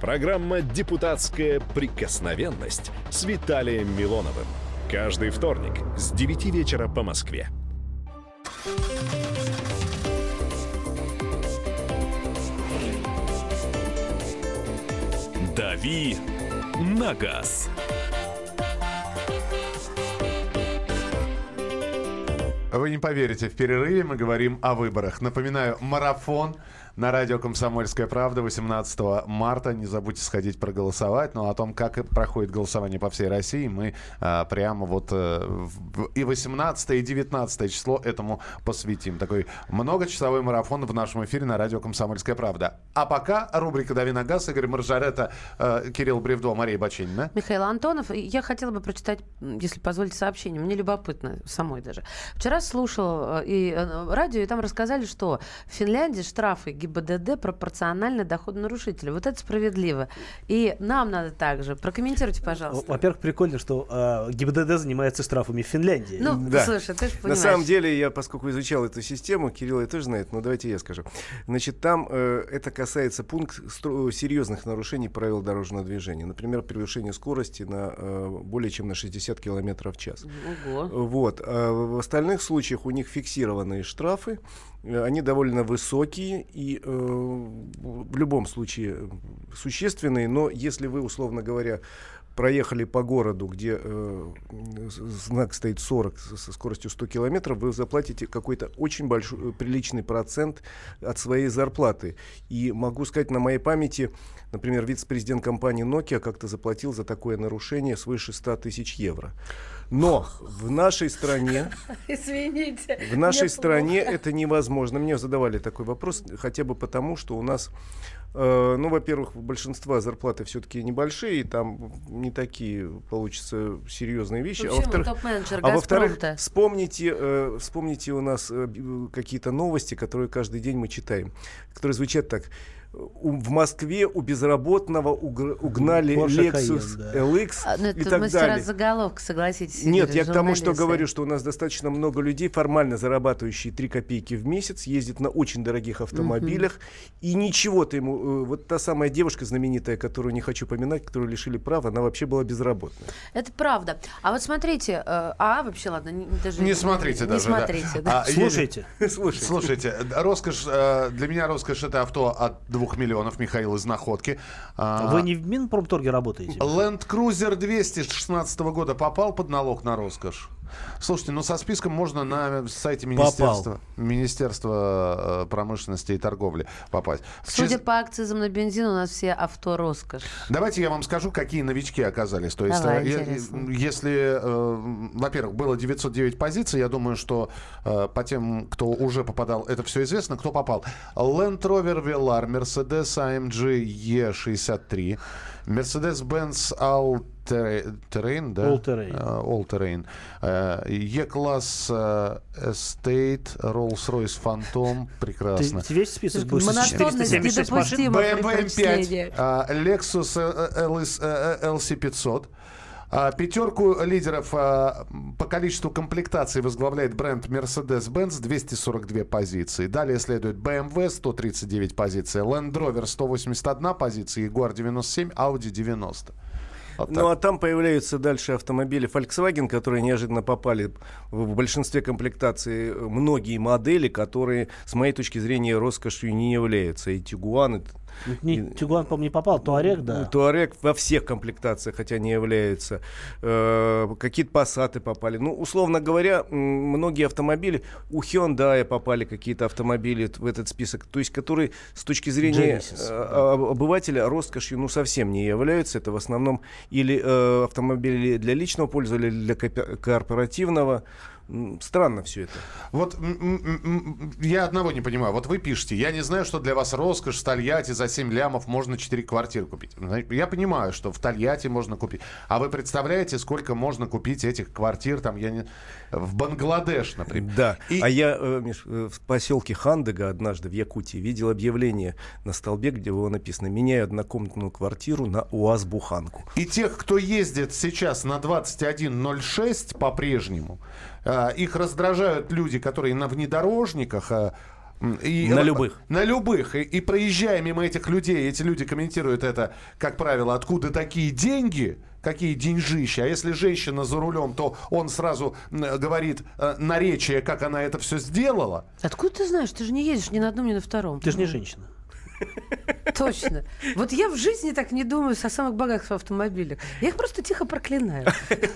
[SPEAKER 8] Программа «Депутатская прикосновенность» с Виталием Милоновым. Каждый вторник с 9 вечера по Москве.
[SPEAKER 1] «Дави на газ».
[SPEAKER 4] Вы не поверите, в перерыве мы говорим о выборах. Напоминаю, марафон на радио «Комсомольская правда» 18 марта. Не забудьте сходить проголосовать. Но о том, как проходит голосование по всей России, мы а, прямо вот а, и 18 и 19 число этому посвятим. Такой многочасовой марафон в нашем эфире на радио «Комсомольская правда». А пока рубрика «Дави на газ», Игорь Маржарета, а, Кирилл Бревдо, Мария Бачинина.
[SPEAKER 2] Михаил Антонов. Я хотела бы прочитать, если позволите, сообщение. Мне любопытно самой даже. Вчера слушал э, и радио, и там рассказали, что в Финляндии штрафы ГИБДД пропорциональны доходу нарушителя. Вот это справедливо. И нам надо также. Прокомментируйте, пожалуйста.
[SPEAKER 3] Во-первых, прикольно, что э, ГИБДД занимается штрафами в Финляндии.
[SPEAKER 2] Ну,
[SPEAKER 5] Да.
[SPEAKER 2] слушай, ты же
[SPEAKER 5] На
[SPEAKER 2] понимаешь.
[SPEAKER 5] самом деле, я, поскольку изучал эту систему, Кирилл это тоже знает, но давайте я скажу. Значит, там э, это касается пункт серьезных нарушений правил дорожного движения. Например, превышение скорости на э, более чем на 60 км в час.
[SPEAKER 2] Ого.
[SPEAKER 5] Вот. А в остальных случаях у них фиксированные штрафы. Э, Они довольно высокие и э, в любом случае э, существенные. Но если вы, условно говоря, проехали по городу, где э, знак стоит 40 со со скоростью 100 километров, вы заплатите какой-то очень большой, э, приличный процент от своей зарплаты. И могу сказать, на моей памяти, например, вице-президент компании Nokia как-то заплатил за такое нарушение свыше 100 тысяч евро. Но в нашей стране
[SPEAKER 2] Извините.
[SPEAKER 5] в нашей стране
[SPEAKER 2] плохо.
[SPEAKER 5] это невозможно. Мне задавали такой вопрос, хотя бы потому, что у нас, э, ну, во-первых, большинство зарплаты все-таки небольшие, и там не такие получатся серьезные вещи. А
[SPEAKER 2] почему?
[SPEAKER 5] во-вторых,
[SPEAKER 2] Топ-менеджер
[SPEAKER 5] а во-вторых, вспомните, э, вспомните у нас э, какие-то новости, которые каждый день мы читаем, которые звучат так. У- в Москве у безработного угнали
[SPEAKER 3] Porsche
[SPEAKER 5] Lexus
[SPEAKER 3] Cayenne, да.
[SPEAKER 5] LX
[SPEAKER 2] А, ну,
[SPEAKER 5] и
[SPEAKER 2] это
[SPEAKER 5] так
[SPEAKER 2] мастера
[SPEAKER 5] далее.
[SPEAKER 2] заголовка, согласитесь.
[SPEAKER 5] Нет, я к тому, что
[SPEAKER 2] журналисты.
[SPEAKER 5] говорю, что у нас достаточно много людей, формально зарабатывающие 3 копейки в месяц, ездят на очень дорогих автомобилях, и ничего-то ему... э, Вот та самая девушка знаменитая, которую не хочу поминать, которую лишили права, она вообще была безработной.
[SPEAKER 2] Это правда. А вот смотрите, э, а вообще, ладно, не, даже
[SPEAKER 4] Не смотрите
[SPEAKER 2] не
[SPEAKER 4] даже. да.
[SPEAKER 2] смотрите, да.
[SPEAKER 4] А,
[SPEAKER 3] Слушайте.
[SPEAKER 5] Слушайте.
[SPEAKER 4] Слушайте, э, роскошь, для меня роскошь это авто от 2 миллионов, Михаил из Находки. А,
[SPEAKER 3] Вы не в Минпромторге работаете?
[SPEAKER 4] Land Cruiser 200 16 года попал под налог на роскошь? Слушайте, ну со списком можно на сайте Министерства, Министерства э, промышленности и торговли попасть.
[SPEAKER 2] Судя
[SPEAKER 4] чис-
[SPEAKER 2] по акцизам на бензин, у нас все авто роскошь.
[SPEAKER 4] Давайте я вам скажу, какие новички оказались. То есть,
[SPEAKER 2] Давай,
[SPEAKER 4] э, е-
[SPEAKER 2] интересно.
[SPEAKER 4] если, э, во-первых, было 909 позиций, я думаю, что э, по тем, кто уже попадал, это все известно, кто попал. Land Rover Velar, Mercedes AMG E63, Mercedes-Benz All-Terrain, да?
[SPEAKER 3] All-Terrain.
[SPEAKER 4] Э, All-Terrain. Э, E-класс э, Estate, Rolls-Royce Phantom, прекрасно.
[SPEAKER 3] ты весь список будешь
[SPEAKER 2] Монотонность
[SPEAKER 3] 476 машин?
[SPEAKER 2] недопустима
[SPEAKER 4] BMW
[SPEAKER 2] прочтении.
[SPEAKER 4] M5, а, Lexus э, LS, э, LC500. А, Пятерку лидеров а, по количеству комплектаций возглавляет бренд Mercedes-Benz 242 позиции. Далее следует BMW 139 позиций, Land Rover 181 позиция, Jaguar 97, Audi 90. Вот
[SPEAKER 5] Ну а там появляются дальше автомобили Volkswagen, которые неожиданно попали в в большинстве комплектаций э, многие модели, которые, с моей точки зрения, роскошью не являются. И Тигуан, и
[SPEAKER 3] Не, Тигуан, по-моему, не попал, Туарек, да.
[SPEAKER 5] Туарек во всех комплектациях, хотя не являются. Э, какие-то пассаты попали. Ну, условно говоря, многие автомобили, у Hyundai попали какие-то автомобили в этот список, то есть которые с точки зрения
[SPEAKER 3] Genesis,
[SPEAKER 5] э, обывателя роскошью ну, совсем не являются. Это в основном или э, автомобили для личного пользования, или для корпоративного. Странно все это.
[SPEAKER 4] Вот я одного не понимаю. Вот вы пишете, я не знаю, что для вас роскошь в Тольятти за 7 лямов можно 4 квартиры купить. Я понимаю, что в Тольятти можно купить. А вы представляете, сколько можно купить этих квартир там, я не... в Бангладеш, например?
[SPEAKER 5] Да.
[SPEAKER 4] И-
[SPEAKER 5] А я э, Миш, э, в поселке Хандыга однажды в Якутии видел объявление на столбе, где было написано «Меняю однокомнатную квартиру на УАЗ-буханку».
[SPEAKER 4] И тех, кто ездит сейчас на 21.06 по-прежнему, их раздражают люди, которые на внедорожниках. м, и-
[SPEAKER 5] На любых.
[SPEAKER 4] На любых. И, и проезжая мимо этих людей, эти люди комментируют это, как правило, откуда такие деньги, какие деньжища. А если женщина за рулем, то он сразу говорит э, наречие, как она это все сделала.
[SPEAKER 2] Откуда ты знаешь? Ты же не едешь ни на одном, ни на втором.
[SPEAKER 3] Ты же не женщина.
[SPEAKER 2] Точно. Вот я в жизни так не думаю о самых богатых автомобилях. Я их просто тихо проклинаю.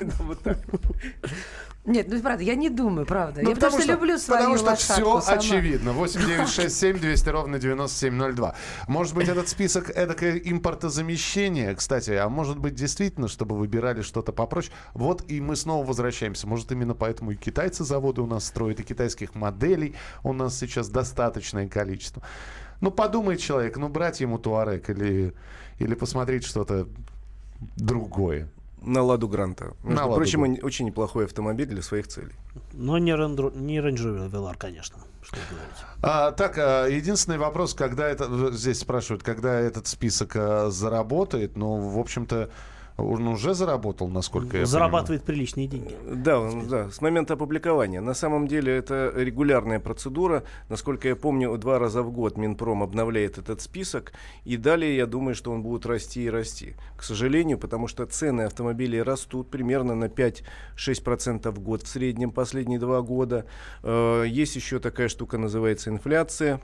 [SPEAKER 2] Нет, ну правда, я не думаю, правда.
[SPEAKER 4] Ну,
[SPEAKER 2] я потому что, люблю свою
[SPEAKER 4] Потому что все
[SPEAKER 2] сама.
[SPEAKER 4] очевидно. 8967 200 ровно 9702. Может быть, этот список эдакое импортозамещение, кстати, а может быть, действительно, чтобы выбирали что-то попроще. Вот и мы снова возвращаемся. Может, именно поэтому и китайцы заводы у нас строят, и китайских моделей у нас сейчас достаточное количество. Ну, подумает человек, ну, брать ему Туарек или, или посмотреть что-то другое.
[SPEAKER 5] На Ладу Гранта. Между
[SPEAKER 4] На «Ладу
[SPEAKER 5] прочим,
[SPEAKER 4] Гранта».
[SPEAKER 5] он очень неплохой автомобиль для своих целей.
[SPEAKER 3] Но не, Рендро- не Range Rover Velar, конечно. Что говорить.
[SPEAKER 4] А, так, а, единственный вопрос, когда это здесь спрашивают, когда этот список а, заработает, ну, в общем-то, он уже заработал, насколько я
[SPEAKER 3] Зарабатывает приличные деньги.
[SPEAKER 5] Да, он- да, с момента опубликования. На самом деле это регулярная процедура. Насколько я помню, два раза в год Минпром обновляет этот список. И далее, я думаю, что он будет расти и расти. К сожалению, потому что цены автомобилей растут примерно на 5-6% в год в среднем последние два года. Э, Есть еще такая штука, называется инфляция.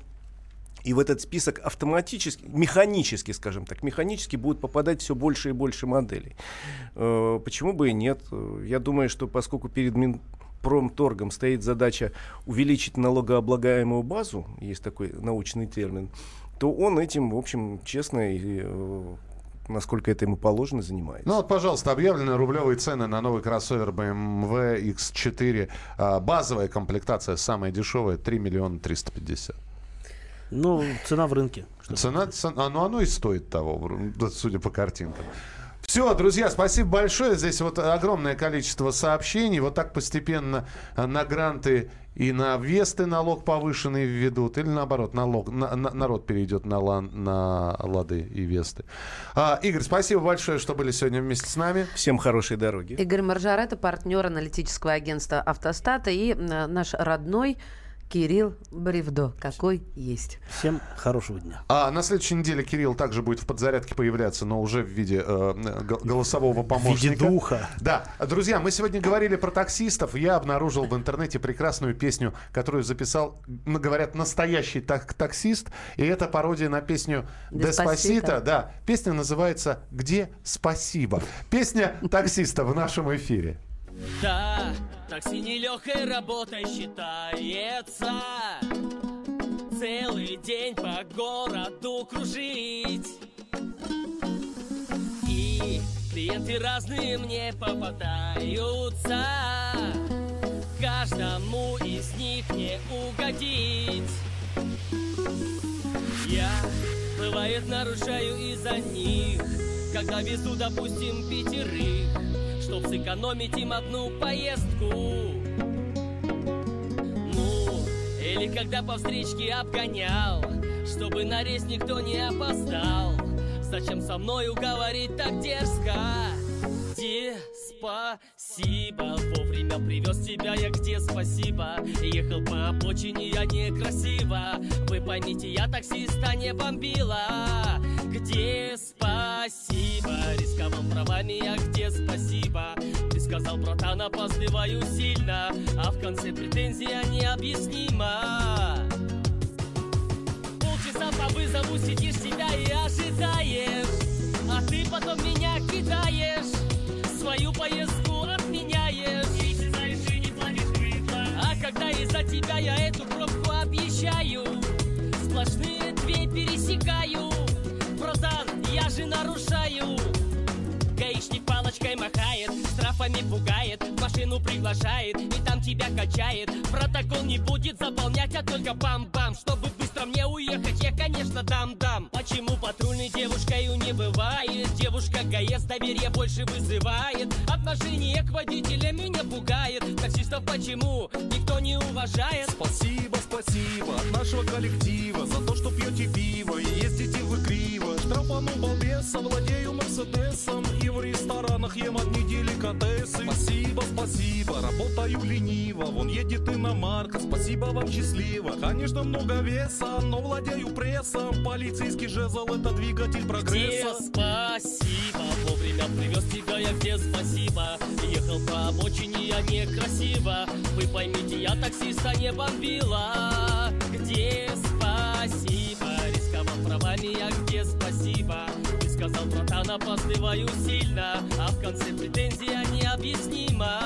[SPEAKER 5] И в этот список автоматически, механически, скажем так, механически будут попадать все больше и больше моделей. Э, Почему бы и нет? Я думаю, что поскольку перед Минпромторгом стоит задача увеличить налогооблагаемую базу, есть такой научный термин, то он этим, в общем, честно и э, насколько это ему положено, занимается.
[SPEAKER 4] Ну вот, пожалуйста, объявлены рублевые цены на новый кроссовер BMW X4. А, Базовая комплектация, самая дешевая, 3 миллиона 350.
[SPEAKER 3] Ну, цена в рынке.
[SPEAKER 4] Цена, цена- а, ну оно и стоит того, судя по картинкам. Все, друзья, спасибо большое. Здесь вот огромное количество сообщений. Вот так постепенно а, на гранты и на Весты налог повышенный введут. Или наоборот, налог, на- на- народ перейдет на, ла- на Лады и Весты. А, Игорь, спасибо большое, что были сегодня вместе с нами.
[SPEAKER 5] Всем хорошей дороги.
[SPEAKER 2] Игорь Маржарета, партнер аналитического агентства «Автостата» и наш родной Кирилл Бревдо, какой есть.
[SPEAKER 3] Всем хорошего дня.
[SPEAKER 4] А на следующей неделе Кирилл также будет в подзарядке появляться, но уже в виде э, голосового помощника.
[SPEAKER 3] виде духа.
[SPEAKER 4] Да. Друзья, мы сегодня говорили про таксистов. Я обнаружил в интернете прекрасную песню, которую записал, говорят, настоящий так таксист. И это пародия на песню.
[SPEAKER 2] «Деспасито».
[SPEAKER 4] Да. Песня называется «Где спасибо?». Песня таксиста в нашем эфире.
[SPEAKER 9] Да, такси нелегкой работой считается. Целый день по городу кружить. И клиенты разные мне попадаются. Каждому из них не угодить. Я, бывает, нарушаю из-за них. Когда везу, допустим, пятерых сэкономить им одну поездку Ну, или когда по встречке обгонял Чтобы на рейс никто не опоздал Зачем со мною говорить так дерзко? Где спасибо? Вовремя привез тебя я где спасибо? Ехал по обочине я некрасиво Вы поймите, я таксиста не бомбила Где спасибо? Рисковал правами я где спасибо? Ты сказал, братан, опаздываю сильно А в конце претензия необъяснима. Полчаса по вызову сидишь себя и ожидаешь А ты потом меня кидаешь Свою поездку отменяешь. А когда из-за тебя я эту пробку объезжаю Сплошные две пересекаю я же нарушаю. Гаишник палочку Ручкой махает, штрафами пугает Машину приглашает и там тебя качает. Протокол не будет заполнять, а только бам-бам. Чтобы быстро мне уехать, я, конечно, дам-дам. Почему патрульной девушкой не бывает? Девушка ГАЭС доверие больше вызывает. Отношение к водителям меня пугает. Таксистов почему никто не уважает?
[SPEAKER 10] Спасибо, спасибо от нашего коллектива За то, что пьете пиво и ездите вы Штрафану балбеса, владею мерседесом. И в ресторанах ем одни деликатесы. Спасибо, спасибо, работаю лениво. Вон едет иномарка, спасибо вам счастливо. Конечно, много веса, но владею прессом. Полицейский жезл это двигатель
[SPEAKER 9] Где
[SPEAKER 10] прогресса
[SPEAKER 9] спасибо? Вовремя привез тебя я где спасибо? Ехал по обочине, я некрасиво. Вы поймите, я таксиста не бомбила. Где опаздываю сильно А в конце претензия необъяснима.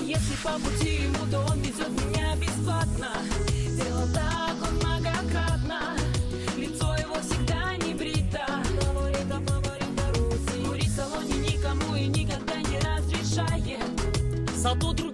[SPEAKER 11] Если по пути ему, то он везет меня бесплатно Делал так он многократно Лицо его всегда не брито Фаворита, фаворита Руси. Курить в салоне никому и никогда не разрешает.
[SPEAKER 9] Зато другим